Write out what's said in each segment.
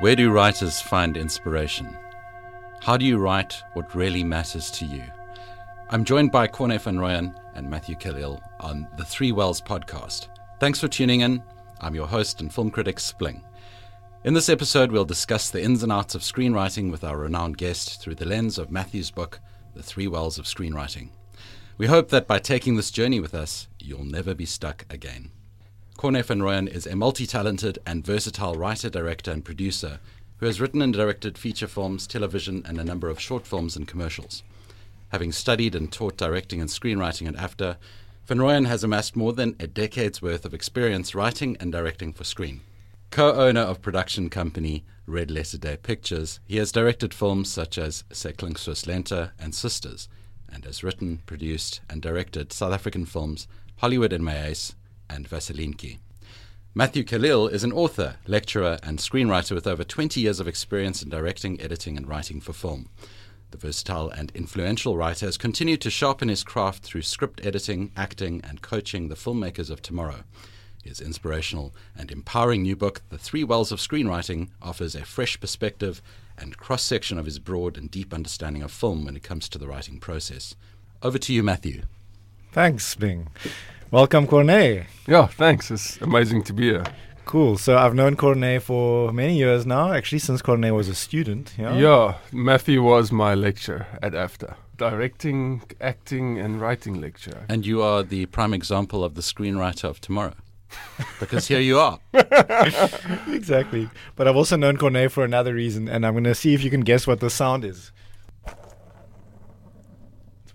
Where do writers find inspiration? How do you write what really matters to you? I'm joined by Corne van Rooyen and Matthew Khalil on the Three Wells podcast. Thanks for tuning in. I'm your host and film critic, Spling. In this episode, we'll discuss the ins and outs of screenwriting with our renowned guest through the lens of Matthew's book, The Three Wells of Screenwriting. We hope that by taking this journey with us, you'll never be stuck again. Corne van Rooyen is a multi talented and versatile writer, director, and producer who has written and directed feature films, television, and a number of short films and commercials. Having studied and taught directing and screenwriting at AFDA, Van Rooyen has amassed more than a decade's worth of experience writing and directing for screen. Co owner of production company Red Letter Day Pictures, he has directed films such as Sekling Swiss Lenta and Sisters, and has written, produced, and directed South African films Hollywood in My and Vaselinetjie. Matthew Khalil is an author, lecturer, and screenwriter with over 20 years of experience in directing, editing, and writing for film. The versatile and influential writer has continued to sharpen his craft through script editing, acting, and coaching the filmmakers of tomorrow. His inspirational and empowering new book, The Three Wells of Screenwriting, offers a fresh perspective and cross section of his broad and deep understanding of film when it comes to the writing process. Over to you, Matthew. Thanks, Bing. Welcome, Corne. Yeah, thanks. It's amazing to be here. Cool. So I've known Corne for many years now, actually, since Corne was a student. Yeah, yeah Matthew was my lecturer at AFDA. Directing, acting, and writing lecturer. And you are the prime example of the screenwriter of tomorrow. because here you are. exactly. But I've also known Corne for another reason, and I'm going to see if you can guess what the sound is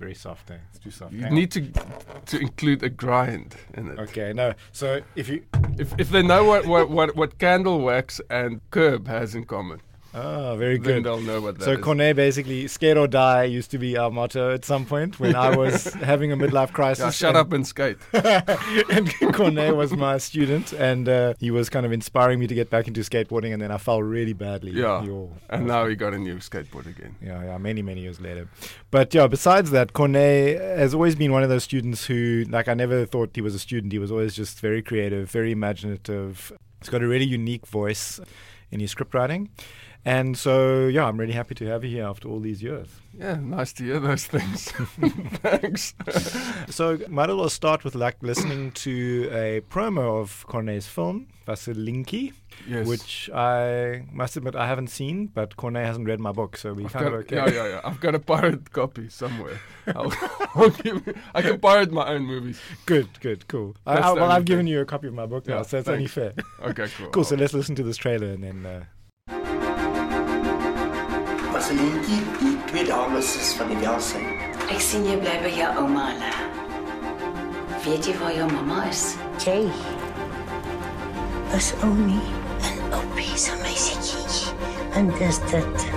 very soft. Eh? It's too soft. You Hang need on. to to include a grind in it. Okay, no. So if you if if they know what what what, what candle wax and curb has in common. Oh, very good. Then they'll know what that so is. Corne basically, skate or die used to be our motto at some point when I was having a midlife crisis. Yeah, shut up and skate. and Corne was my student, and uh, he was kind of inspiring me to get back into skateboarding, and then I fell really badly. Yeah, and now he got a new skateboard again. Yeah, yeah, many, many years later. But yeah, besides that, Corne has always been one of those students who, like, I never thought he was a student. He was always just very creative, very imaginative. He's got a really unique voice in his script writing. And so, yeah, I'm really happy to have you here after all these years. Yeah, nice to hear those things. Thanks. so, might as well start with like listening to a promo of Corne's film, Vaselinetjie, yes. which I must admit I haven't seen, but Corne hasn't read my book, so we I've kind of okay. Yeah, yeah, yeah. I've got a pirate copy somewhere. I'll, I'll give, I can pirate my own movies. Good, good, cool. I, I, well, I've given you a copy of my book now, yeah, so it's only fair. Okay, cool. cool. So let's listen to this trailer and then. Uh, Vaselinkie, die tweede is van die welsyn. Ek sien jy bly by jou ouma hulle. Weet jy waar jou mamma is? Jay. Is Oumi en Oupie se meisietjie. En dis dit.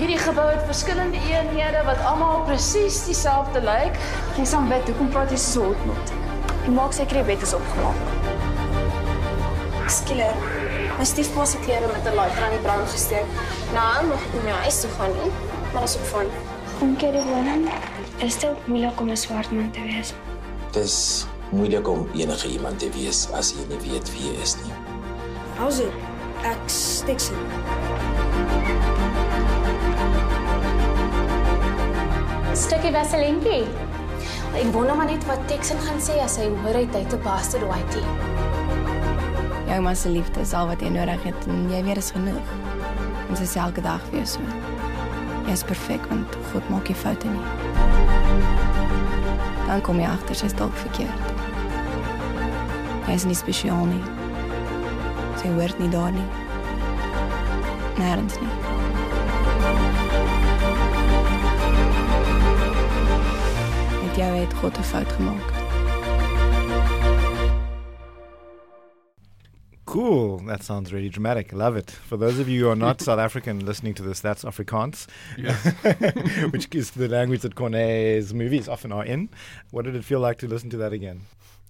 Hierdie gebou het verskillende eenhede wat almal presies dieselfde lyk. Jy sal weet hoekom praat jy so hard? Ek maak seker die bed is opgemaak. Skielik. My stiefpa se klere met 'n lighter aan die brand gesteek. Nou, nog nie meer is toe gaan nie, maar is op van. Kom kyk die woning. Is dit moeilik om 'n swart man te wees? Dis moeilik om enige iemand te wees as jy nie weet wie jy is nie. How's it? Ek Stixon. Stukkie Vaselinkie. Ek wonder maar net wat Texan gaan sê as hy hoor hy het 'n bastard whitey. Jou ma se liefde is al wat jy nodig het en jy weet is genoeg. Ons is elke dag weer so. Jy is perfek want God maak nie foute nie. Dan kom jy agter sy's dalk verkeerd. Jy is nie spesiaal nie. Sy hoort nie daar nie. Nêrens nie. Met jou het God 'n fout gemaak. Cool. That sounds really dramatic. Love it. For those of you who are not South African listening to this, that's Afrikaans, yes. which is the language that Corne's movies often are in. What did it feel like to listen to that again?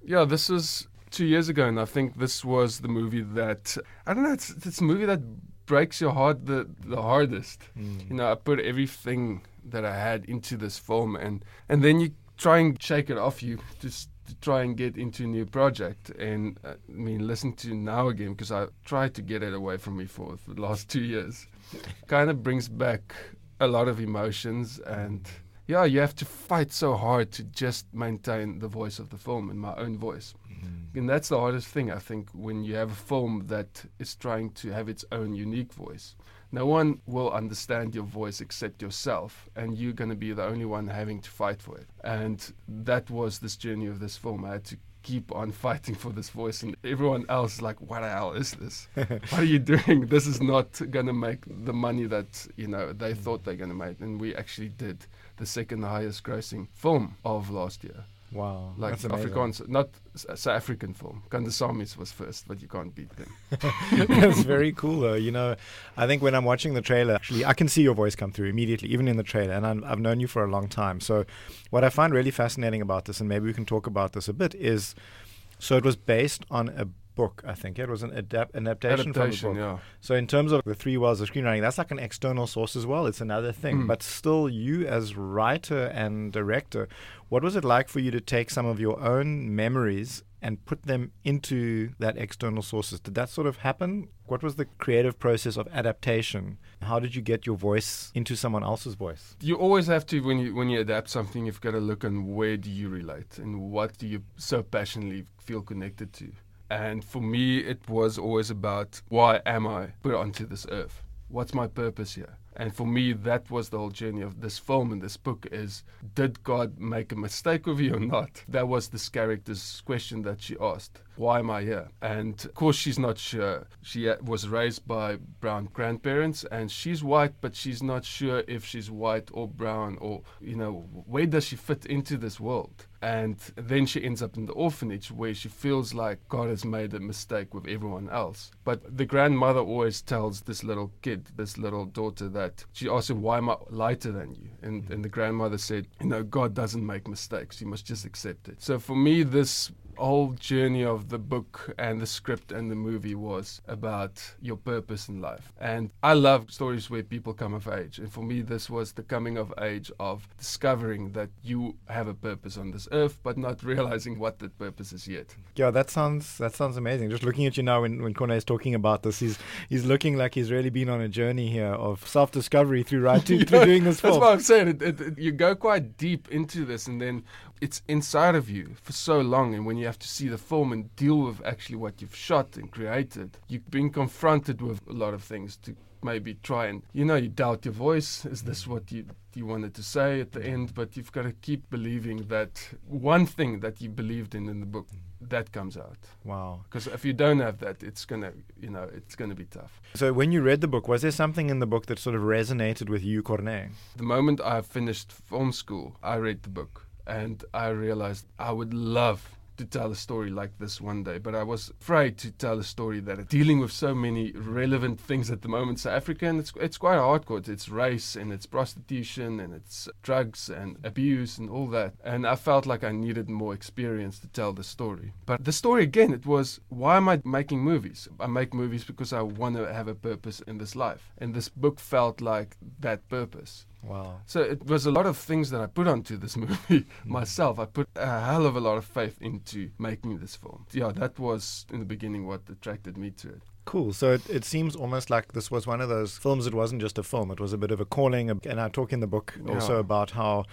Yeah, this was two years ago, and I think this was the movie that I don't know. It's it's a movie that breaks your heart the the hardest. Mm. You know, I put everything that I had into this film, and and then you try and shake it off you. Just to try and get into a new project. And uh, I mean, listen to now again because I tried to get it away from me for, for the last two years. kind of brings back a lot of emotions and yeah, you have to fight so hard to just maintain the voice of the film and my own voice. Mm-hmm. And that's the hardest thing, I think, when you have a film that is trying to have its own unique voice. No one will understand your voice except yourself, and you're going to be the only one having to fight for it. And that was this journey of this film. I had to keep on fighting for this voice, and everyone else is like, "What the hell is this? what are you doing? This is not gonna make the money that you know they thought they're gonna make." And we actually did the second highest grossing film of last year. Wow. Like Afrikaans, not South African film. Kandasamys was first, but you can't beat them. That's very cool, though. You know, I think when I'm watching the trailer, actually, I can see your voice come through immediately, even in the trailer. And i have known you for a long time. So, what I find really fascinating about this, and maybe we can talk about this a bit, is so it was based on a book, I think. It was an, adap- an adaptation, adaptation from the book. Yeah. So in terms of the three wells of screenwriting, that's like an external source as well. It's another thing. Mm. But still, you as writer and director, what was it like for you to take some of your own memories and put them into that external sources? Did that sort of happen? What was the creative process of adaptation? How did you get your voice into someone else's voice? You always have to when you when you adapt something, you've got to look on where do you relate and what do you so passionately feel connected to. And for me, it was always about why am I put onto this earth? What's my purpose here? And for me, that was the whole journey of this film and this book is, did God make a mistake with you or not? That was this character's question that she asked. Why am I here? And of course, she's not sure. She uh, was raised by brown grandparents and she's white, but she's not sure if she's white or brown or, you know, where does she fit into this world? And then she ends up in the orphanage where she feels like God has made a mistake with everyone else. But the grandmother always tells this little kid, this little daughter, that she asked him, Why am I lighter than you? And, and the grandmother said, You know, God doesn't make mistakes. You must just accept it. So for me, this whole journey of the book and the script and the movie was about your purpose in life. And I love stories where people come of age. And for me, this was the coming of age of discovering that you have a purpose on this earth, but not realizing what that purpose is yet. Yeah, that sounds that sounds amazing. Just looking at you now when, when Corne is talking about this, he's he's looking like he's really been on a journey here of self discovery through writing yeah, through doing this That's what I'm saying. It, it, it, you go quite deep into this and then it's inside of you for so long and when you have to see the film and deal with actually what you've shot and created you've been confronted with a lot of things to maybe try and you know you doubt your voice is this what you you wanted to say at the end? But you've got to keep believing that one thing that you believed in in the book that comes out. Wow. Because if you don't have that it's gonna you know it's gonna be tough. So when you read the book was there something in the book that sort of resonated with you corne the moment i finished film school i read the book and I realized I would love to tell a story like this one day, but I was afraid to tell a story that dealing with so many relevant things at the moment. So Africa, and it's it's quite hardcore. It's race and it's prostitution and it's drugs and abuse and all that. And I felt like I needed more experience to tell the story. But the story again, it was why am I making movies? I make movies because I want to have a purpose in this life, and this book felt like that purpose. Wow. So it was a lot of things that I put onto this movie hmm. myself. I put a hell of a lot of faith into making this film. Yeah, that was in the beginning what attracted me to it. Cool. So it, it seems almost like this was one of those films. It wasn't just a film. It was a bit of a calling. And I talk in the book also yeah. about how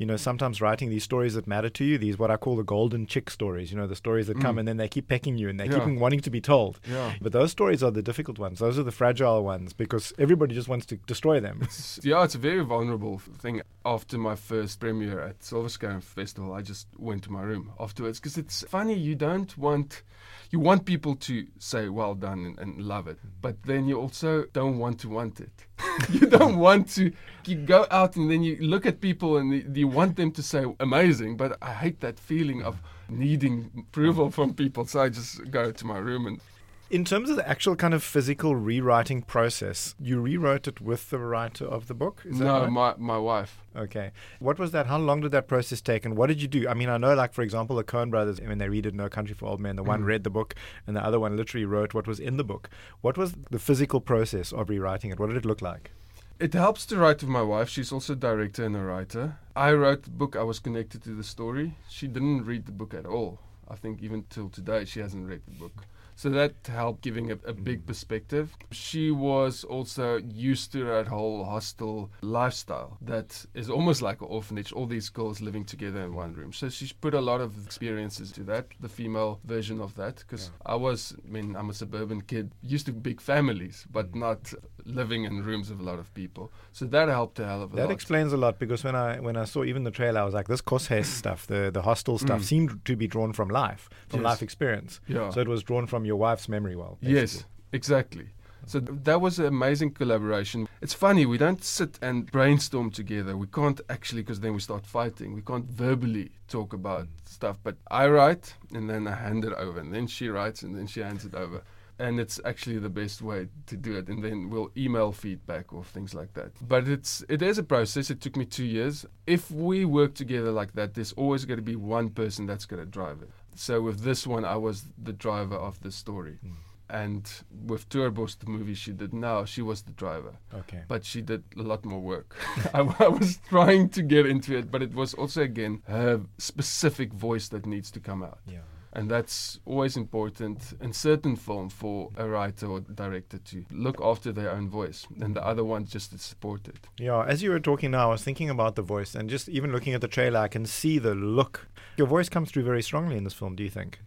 you know, sometimes writing these stories that matter to you, these what I call the golden chick stories, you know, the stories that mm. come and then they keep pecking you and they yeah. keep wanting to be told. Yeah. But those stories are the difficult ones. Those are the fragile ones because everybody just wants to destroy them. It's, yeah, it's a very vulnerable thing. After my first premiere at Silwerskerm Festival, I just went to my room afterwards because it's funny, you don't want you want people to say well done and, and, love it, but then you also don't want to want it. you don't want to. You go out and then you look at people and you want them to say amazing, but I hate that feeling of needing approval from people. So I just go to my room and in terms of the actual kind of physical rewriting process, you rewrote it with the writer of the book? Is no, right? my, my wife. Okay. What was that? How long did that process take? And what did you do? I mean, I know, like, for example, the Coen brothers, when they read it, No Country for Old Men, the mm. one read the book and the other one literally wrote what was in the book. What was the physical process of rewriting it? What did it look like? It helps to write with my wife. She's also a director and a writer. I wrote the book. I was connected to the story. She didn't read the book at all. I think even till today she hasn't read the book. So that helped giving a, a big mm. perspective. She was also used to that whole hostel lifestyle that is almost like an orphanage, all these girls living together in one room. So she's put a lot of experiences to that, the female version of that. Because yeah. I was, I mean, I'm a suburban kid, used to big families, but mm. not living in rooms of a lot of people. So that helped a hell of a that lot. That explains a lot because when I when I saw even the trailer, I was like, this Koshuis stuff, the the hostel stuff, mm. seemed to be drawn from life, from yes. life experience. Yeah. So it was drawn from your wife's memory well. Basically. Yes, exactly. So th- that was an amazing collaboration. It's funny, we don't sit and brainstorm together. We can't actually, because then we start fighting. We can't verbally talk about stuff. But I write and then I hand it over. And then she writes and then she hands it over and it's actually the best way to do it and then we'll email feedback or things like that but it's it is a process it took me two years if we work together like that there's always going to be one person that's going to drive it so with this one i was the driver of the story mm. and with Turbos, the movie she did now, she was the driver. Okay. But she did a lot more work. I, I, was trying to get into it, but it was also, again, her specific voice that needs to come out. Yeah and that's always important in certain film for a writer or director to look after their own voice and the other one just to support it. Yeah as you were talking now i was thinking about the voice and just even looking at the trailer i can see the look. Your voice comes through very strongly in this film do you think?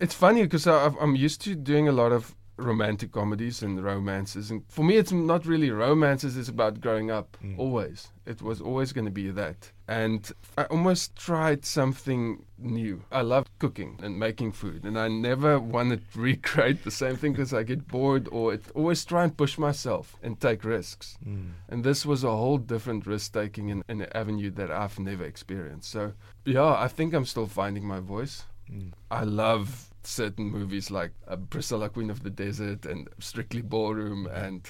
It's funny because i'm used to doing a lot of romantic comedies and romances. And for me, it's not really romances, it's about growing up, mm. always. It was always going to be that. And I almost tried something new. I love cooking and making food, and I never wanted to recreate the same thing because I get bored or it, always try and push myself and take risks. Mm. And this was a whole different risk taking in, in, an avenue that I've never experienced. So, yeah, I think I'm still finding my voice. Mm. I love certain movies like uh, Priscilla, Queen of the Desert, and Strictly Ballroom, and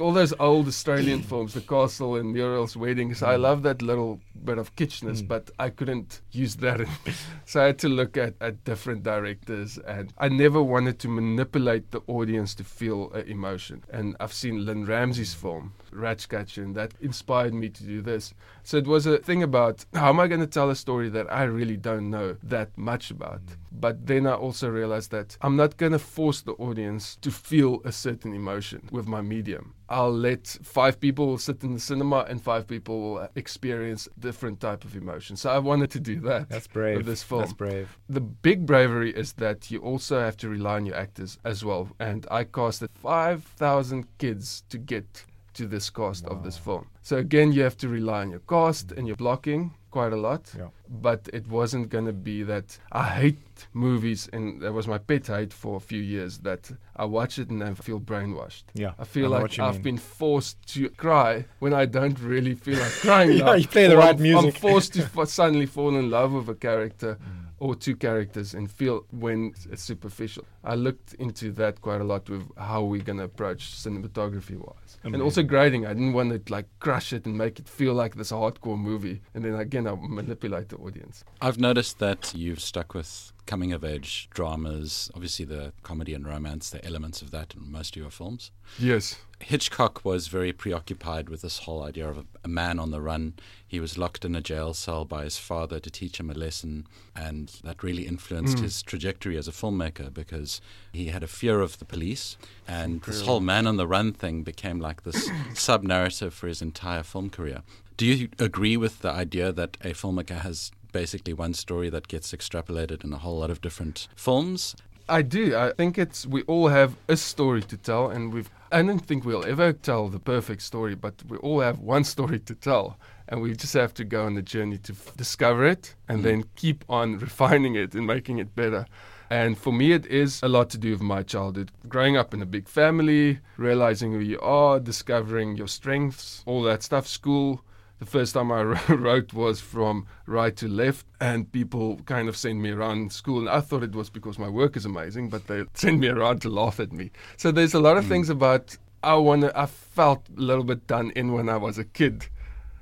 all those old Australian films, The Castle and Muriel's Weddings. I mm. love that little bit of kitschness, mm. but I couldn't use that. so I had to look at, at different directors, and I never wanted to manipulate the audience to feel uh, emotion. And I've seen Lynne Ramsay's film, Ratcatcher, and that inspired me to do this. So it was a thing about how am I going to tell a story that I really don't know that much about. Mm. But then I also realized that I'm not going to force the audience to feel a certain emotion with my medium. I'll let five people sit in the cinema and five people will experience different type of emotion. So I wanted to do that. That's brave. With this film. That's brave. The big bravery is that you also have to rely on your actors as well. And I casted 5,000 kids to get to this cost wow. of this film. So again, you have to rely on your cast and your blocking quite a lot. Yeah. But it wasn't going to be that I hate movies, and that was my pet hate for a few years. That I watch it and I feel brainwashed. Yeah, I feel I like I've mean. been forced to cry when I don't really feel like crying. yeah, you play the right I'm, music. I'm forced to f- suddenly fall in love with a character. Mm or two characters and feel when it's superficial. I looked into that quite a lot with how we're going to approach cinematography wise. And also grading. I didn't want to like crush it and make it feel like this hardcore movie. And then again, I manipulate the audience. I've noticed that you've stuck with coming of age dramas, obviously the comedy and romance, the elements of that in most of your films. Yes. Hitchcock was very preoccupied with this whole idea of a, a, man on the run. He was locked in a jail cell by his father to teach him a lesson, and that really influenced mm. his trajectory as a filmmaker because he had a fear of the police. And this whole man on the run thing became like this sub narrative for his entire film career. Do you agree with the idea that a filmmaker has basically one story that gets extrapolated in a whole lot of different films? I do. I think it's we all have a story to tell, and we've. I don't think we'll ever tell the perfect story, but we all have one story to tell, and we just have to go on the journey to f- discover it, and mm. then keep on refining it and making it better. And for me, it is a lot to do with my childhood. Growing up in a big family, realizing who you are, discovering your strengths, all that stuff, school, the first time I wrote was from right to left, and people kind of sent me around school. And I thought it was because my work is amazing, but they sent me around to laugh at me. So there's a lot of mm. things about I want I felt a little bit done in when I was a kid.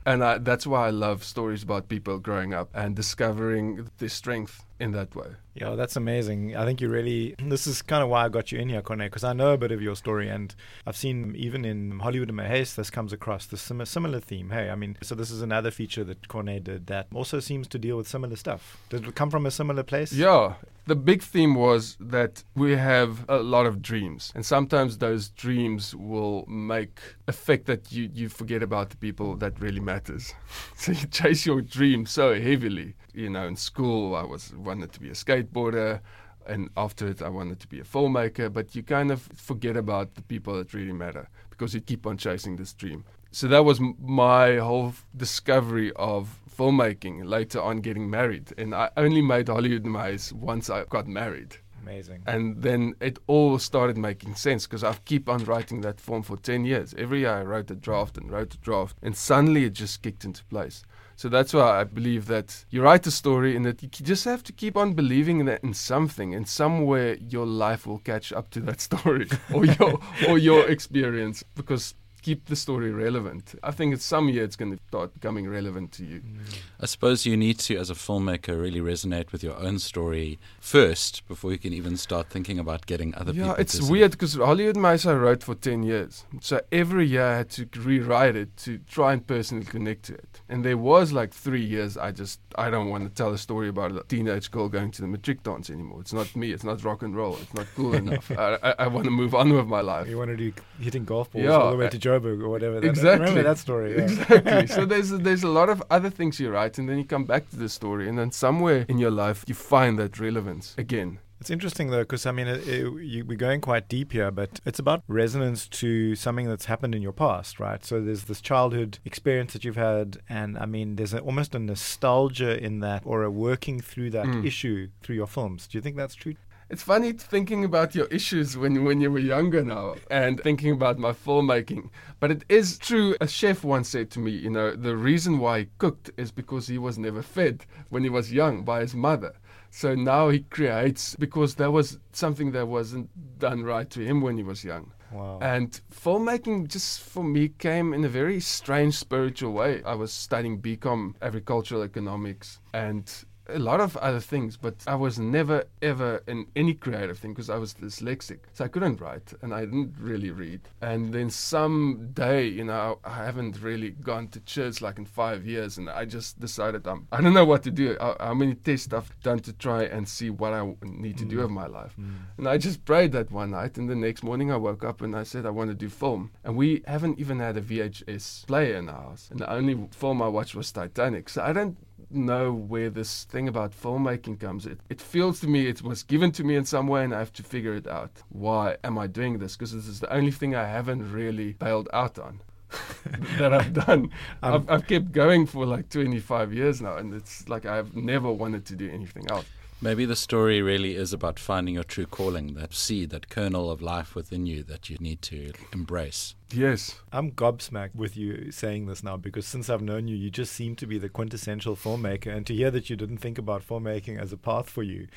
And I, that's why I love stories about people growing up and discovering their strength in that way. Yeah, that's amazing. I think you really. This is kind of why I got you in here, Corne, because I know a bit of your story, and I've seen even in Hollywood in my Huis, this comes across the sim- similar theme. Hey, I mean, so this is another feature that Corne did that also seems to deal with similar stuff. Did it come from a similar place? Yeah. The big theme was that we have a lot of dreams, and sometimes those dreams will make effect that you, you forget about the people that really matters. so you chase your dream so heavily. You know, in school, I was wanted to be a skateboarder, and after it, I wanted to be a filmmaker. But you kind of forget about the people that really matter because you keep on chasing this dream. So that was m- my whole f- discovery of filmmaking. Later on, getting married, and I only made Hollywood Maze once I got married. Amazing. And then it all started making sense because I've keep on writing that film for 10 years. Every year I wrote a draft and wrote a draft, and suddenly it just kicked into place. So that's why I believe that you write a story and that you just have to keep on believing in, that in something, and somewhere your life will catch up to that story or your or your experience because keep the story relevant. I think it's some year it's going to start becoming relevant to you. Mm. I suppose you need to, as a filmmaker, really resonate with your own story first before you can even start thinking about getting other yeah, people. it's to see weird because Hollywood Mice I wrote for 10 years. So every year I had to rewrite it to try and personally connect to it. And there was like three years I just, I don't want to tell a story about a teenage girl going to the matric dance anymore. It's not me. It's not rock and roll. It's not cool enough. I, I, I want to move on with my life. You want to do hitting golf balls Yeah, all the way uh, to to Joburg or whatever. That, Exactly. Remember that story? Yeah. Exactly. so there's there's a lot of other things you write, and then you come back to the story, and then somewhere in your life you find that relevance again. It's interesting though, because I mean, it, it, you, we're going quite deep here, but it's about resonance to something that's happened in your past, right? So there's this childhood experience that you've had, and I mean, there's a, almost a nostalgia in that, or a working through that Mm. issue through your films. Do you think that's true? It's funny thinking about your issues when when you were younger now and thinking about my filmmaking. But it is true. A chef once said to me, you know, the reason why he cooked is because he was never fed when he was young by his mother. So now he creates because that was something that wasn't done right to him when he was young. Wow. And filmmaking just for me came in a very strange spiritual way. I was studying BCom agricultural economics and a lot of other things, but I was never ever in any creative thing because I was dyslexic. So I couldn't write and I didn't really read. And then some day, you know, I haven't really gone to church like in five years and I just decided I'm, I don't know what to do. How, how many tests I've done to try and see what I need to do mm. with my life. Mm. And I just prayed that one night and the next morning I woke up and I said I want to do film. And we haven't even had a VHS player in our house. And the only film I watched was Titanic. So I don't know where this thing about filmmaking comes. It, it feels to me it was given to me in some way and I have to figure it out. Why am I doing this? Because this is the only thing I haven't really bailed out on. that I've done. Um, I've, I've kept going for like 25 years now, and it's like I've never wanted to do anything else. Maybe the story really is about finding your true calling, that seed, that kernel of life within you that you need to embrace. Yes. I'm gobsmacked with you saying this now because since I've known you, you just seem to be the quintessential filmmaker. And to hear that you didn't think about filmmaking as a path for you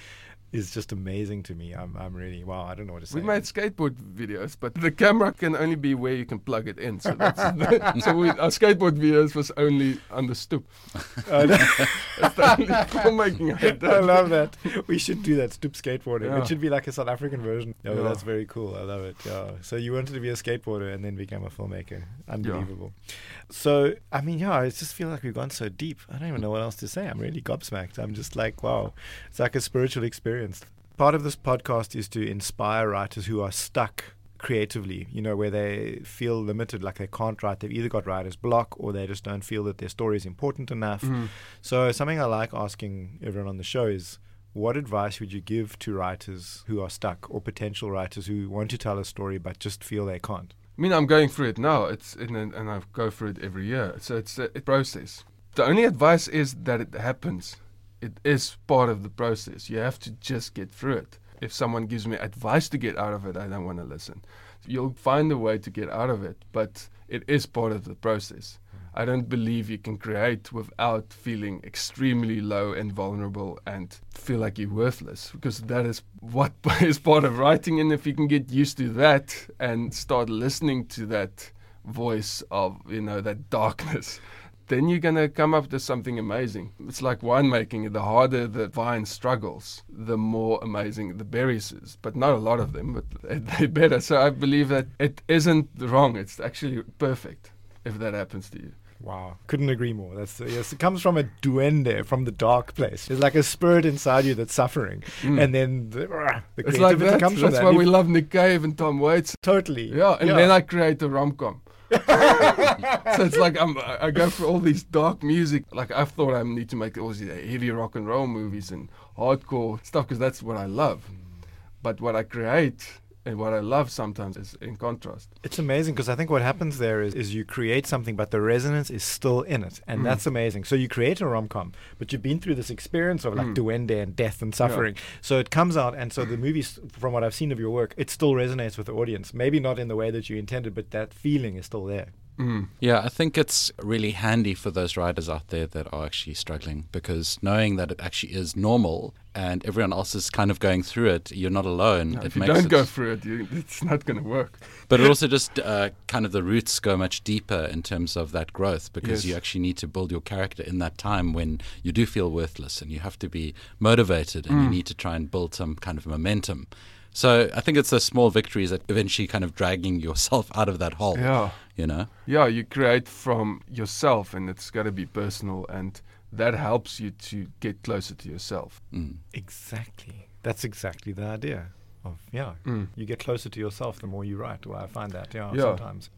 is just amazing to me. I'm, I'm really, wow, I don't know what to say. We made skateboard videos, but the camera can only be where you can plug it in. So, that's so we, our skateboard videos was only on the stoop. Uh, That's the only filmmaking I love that. We should do that, stoop skateboarding. Yeah. It should be like a South African version. Oh, Yeah. that's very cool. I love it. Yeah. So you wanted to be a skateboarder and then became a filmmaker. Unbelievable. So, I mean, yeah, I just feel like we've gone so deep. I don't even know what else to say. I'm really gobsmacked. I'm just like, wow. It's like a spiritual experience. Part of this podcast is to inspire writers who are stuck creatively, you know, where they feel limited, like they can't write. They've either got writer's block or they just don't feel that their story is important enough. Mhm. So, something I like asking everyone on the show is what advice would you give to writers who are stuck or potential writers who want to tell a story but just feel they can't? I mean, I'm going through it now. It's and, and I go through it every year. So it's a, a process. The only advice is that it happens. It is part of the process. You have to just get through it. If someone gives me advice to get out of it, I don't want to listen. You'll find a way to get out of it, but it is part of the process. I don't believe you can create without feeling extremely low and vulnerable and feel like you're worthless because that is what is part of writing. And if you can get used to that and start listening to that voice of, you know, that darkness, then you're gonna come up with something amazing. It's like winemaking. The harder the vine struggles, the more amazing the berries is. But not a lot of them, but they're better. So I believe that it isn't wrong. It's actually perfect if that happens to you. Wow, couldn't agree more. That's uh, yes, it comes from a duende, from the dark place. It's like a spirit inside you that's suffering, Mm. and then the, uh, the It's like that. comes from That's that. why we love Nick Cave and Tom Waits. Totally. Yeah, and Yeah. then I create a rom com. so it's like I'm, I go for all these dark music. Like I thought I need to make all these heavy rock and roll movies and hardcore stuff because that's what I love. But what I create and what I love sometimes is in contrast. It's amazing because I think what happens there is, is you create something, but the resonance is still in it, and Mm. that's amazing. So you create a rom com, but you've been through this experience of like Mm. duende and death and suffering. So it comes out, and so the movie, s- from what I've seen of your work, it still resonates with the audience. Maybe not in the way that you intended, but that feeling is still there. Mm. Yeah, I think it's really handy for those riders out there that are actually struggling because knowing that it actually is normal and everyone else is kind of going through it, you're not alone. No, it if you don't go through it, you, it's not going to work. but it also just uh, kind of the roots go much deeper in terms of that growth because Yes. you actually need to build your character in that time when you do feel worthless and you have to be motivated and you Mm. need to try and build some kind of momentum. So I think it's those small victories that eventually kind of dragging yourself out of that hole. Yeah. You know? Yeah, you create from yourself, and it's got to be personal, and that helps you to get closer to yourself. Mm. Exactly. That's exactly the idea. Of yeah, Mm. you get closer to yourself the more you write. Well, I find that yeah, Yeah. sometimes.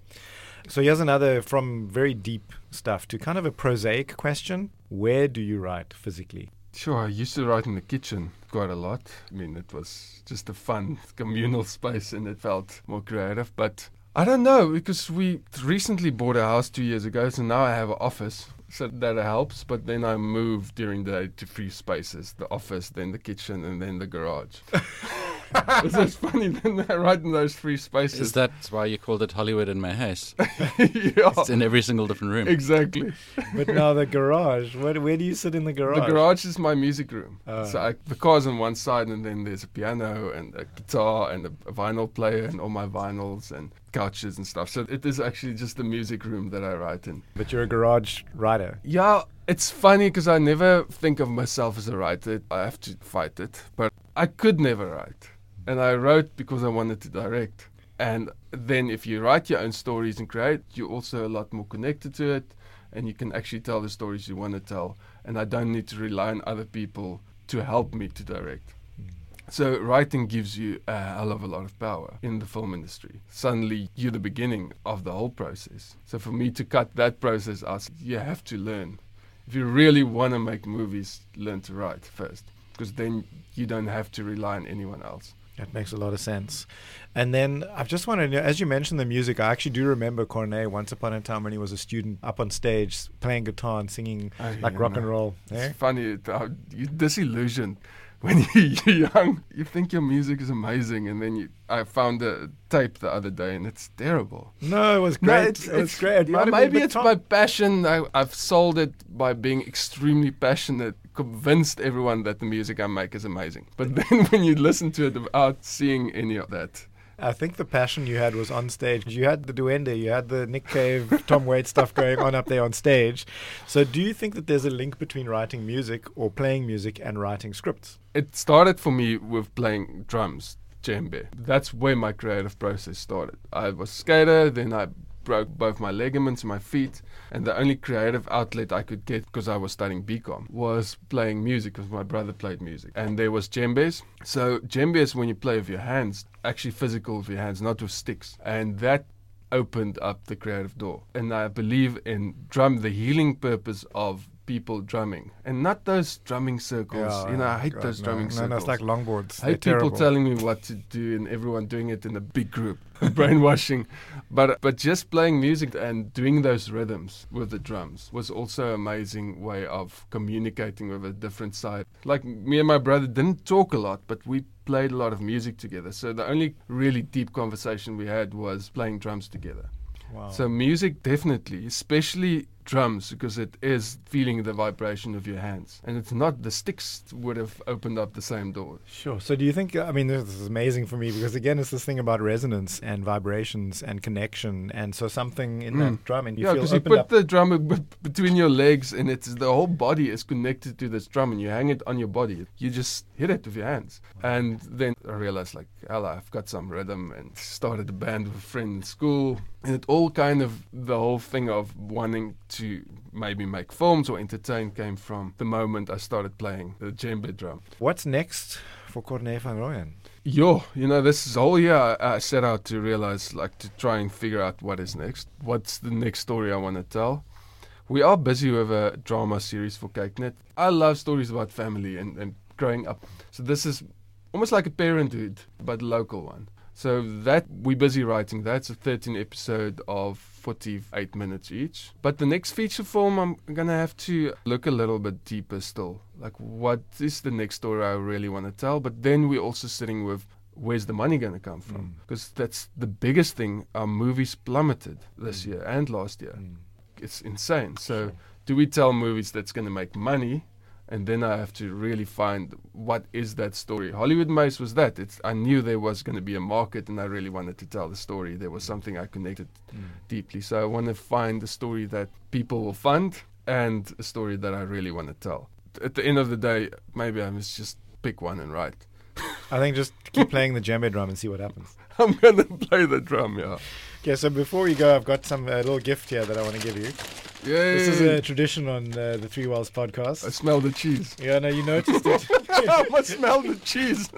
So here's another from very deep stuff to kind of a prosaic question: Where do you write physically? Sure, I used to write in the kitchen quite a lot. I mean, it was just a fun communal space and it felt more creative. But I don't know because we recently bought a house two years ago, so now I have an office. So that helps, but then I moved during the day to free spaces the office, then the kitchen, and then the garage. it's just funny, then right in those free spaces. Is that why you called it Hollywood in my house? yeah. It's in every single different room. Exactly. But now the garage. Where, where do you sit in the garage? The garage is my music room. Ah. so I, the car's on one side, and then there's a piano and a guitar and a, a vinyl player and all my vinyls and couches and stuff. So it is actually just the music room that I write in. But you're a garage writer. Yeah, it's funny because I never think of myself as a writer. I have to fight it, but I could never write, and I wrote because I wanted to direct. And then if you write your own stories and create, you're also a lot more connected to it, and you can actually tell the stories you want to tell. And I don't need to rely on other people to help me to direct. Mm. So writing gives you a hell of a lot of power in the film industry. Suddenly you're the beginning of the whole process. So for me to cut that process out, you have to learn. If you really want to make movies, learn to write first, because then you don't have to rely on anyone else. That makes a lot of sense. And then I've just wanted, to, as you mentioned the music, I actually do remember Corne once upon a time when he was a student up on stage playing guitar and singing Oh, like yeah, rock no. and roll. It's eh? funny, you're disillusioned when you're young. You think your music is amazing, and then you, I found a tape the other day, and it's terrible. No, it was No, great. it's, it's great. It yeah, might have been maybe it's top- my passion. I, I've sold it by being extremely passionate, convinced everyone that the music I make is amazing. But then when you listen to it without seeing any of that, I think the passion you had was on stage. You had the Duende, you had the Nick Cave, Tom Waits stuff going on up there on stage. So, do you think that there's a link between writing music or playing music and writing scripts? it started for me with playing drums, djembe. That's where my creative process started. I was skater, then I broke both my ligaments in my feet, and the only creative outlet I could get because I was studying BCom was playing music because my brother played music. And there was djembes. So djembe is when you play with your hands, actually physical with your hands, not with sticks. And that opened up the creative door. And I believe in drum, the healing purpose of people drumming, and not those drumming circles. Yeah, you know, I hate God, those no. drumming No, circles. no, it's like longboards. I hate They're people terrible. telling me what to do and everyone doing it in a big group, brainwashing. But but just playing music and doing those rhythms with the drums was also an amazing way of communicating with a different side. Like me and my brother didn't talk a lot, but we played a lot of music together. So the only really deep conversation we had was playing drums together. Wow. So music definitely, especially drums because it is feeling the vibration of your hands. And it's not the sticks would have opened up the same door. Sure. So do you think, I mean, this is amazing for me because again, it's this thing about resonance and vibrations and connection. And so something in that mm. drum and you yeah, feel because you put up. the drum b- between your legs and it's the whole body is connected to this drum and you hang it on your body. You just hit it with your hands. And then I realized like, hell, I've got some rhythm and started a band with a friend in school. And it all kind of, the whole thing of wanting to maybe make films or entertain came from the moment I started playing the djembe drum. What's next for Corné van Rooyen? Yo, you know, this whole year I, I set out to realize, like, to try and figure out what is next. What's the next story I want to tell? We are busy with a drama series for KyKnet. I love stories about family and, and growing up. So this is almost like a parenthood, but local one. So that we're busy writing. That's a 13 episode of 48 minutes each. But the next feature film, I'm gonna have to look a little bit deeper still. Like, what is the next story I really want to tell? But then we're also sitting with where's the money going to come from? Mm. Because that's the biggest thing. Our movies plummeted this mm. year and last year. Mm. It's insane. So, do we tell movies that's going to make money? And then I have to really find what is that story. Hollywood Maze was that. It's I knew there was going to be a market, and I really wanted to tell the story. There was something I connected deeply. So I want to find a story that people will fund and a story that I really want to tell. At the end of the day, maybe I must just pick one and write. I think just keep playing the djembe drum and see what happens. I'm gonna play the drum, yeah. Okay, so before we go, I've got some uh, little gift here that I want to give you. Yay! This is a tradition on uh, the Three Wells podcast. I smell the cheese. Yeah, no, you noticed it. I smell the cheese.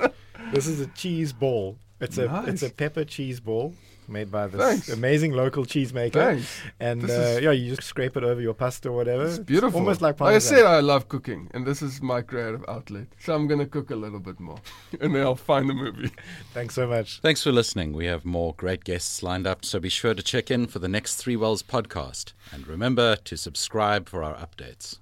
this is a cheese ball. It's a it's a pepper cheese ball made by this Thanks. amazing local cheesemaker. Thanks. And uh, is- yeah, you just scrape it over your pasta or whatever. It's beautiful. almost like like I said, I love cooking, and this is my creative outlet. So I'm gonna cook a little bit more, and then I'll find the movie. Thanks so much. Thanks for listening. We have more great guests lined up, so be sure to check in for the next Three Wells podcast. And remember to subscribe for our updates.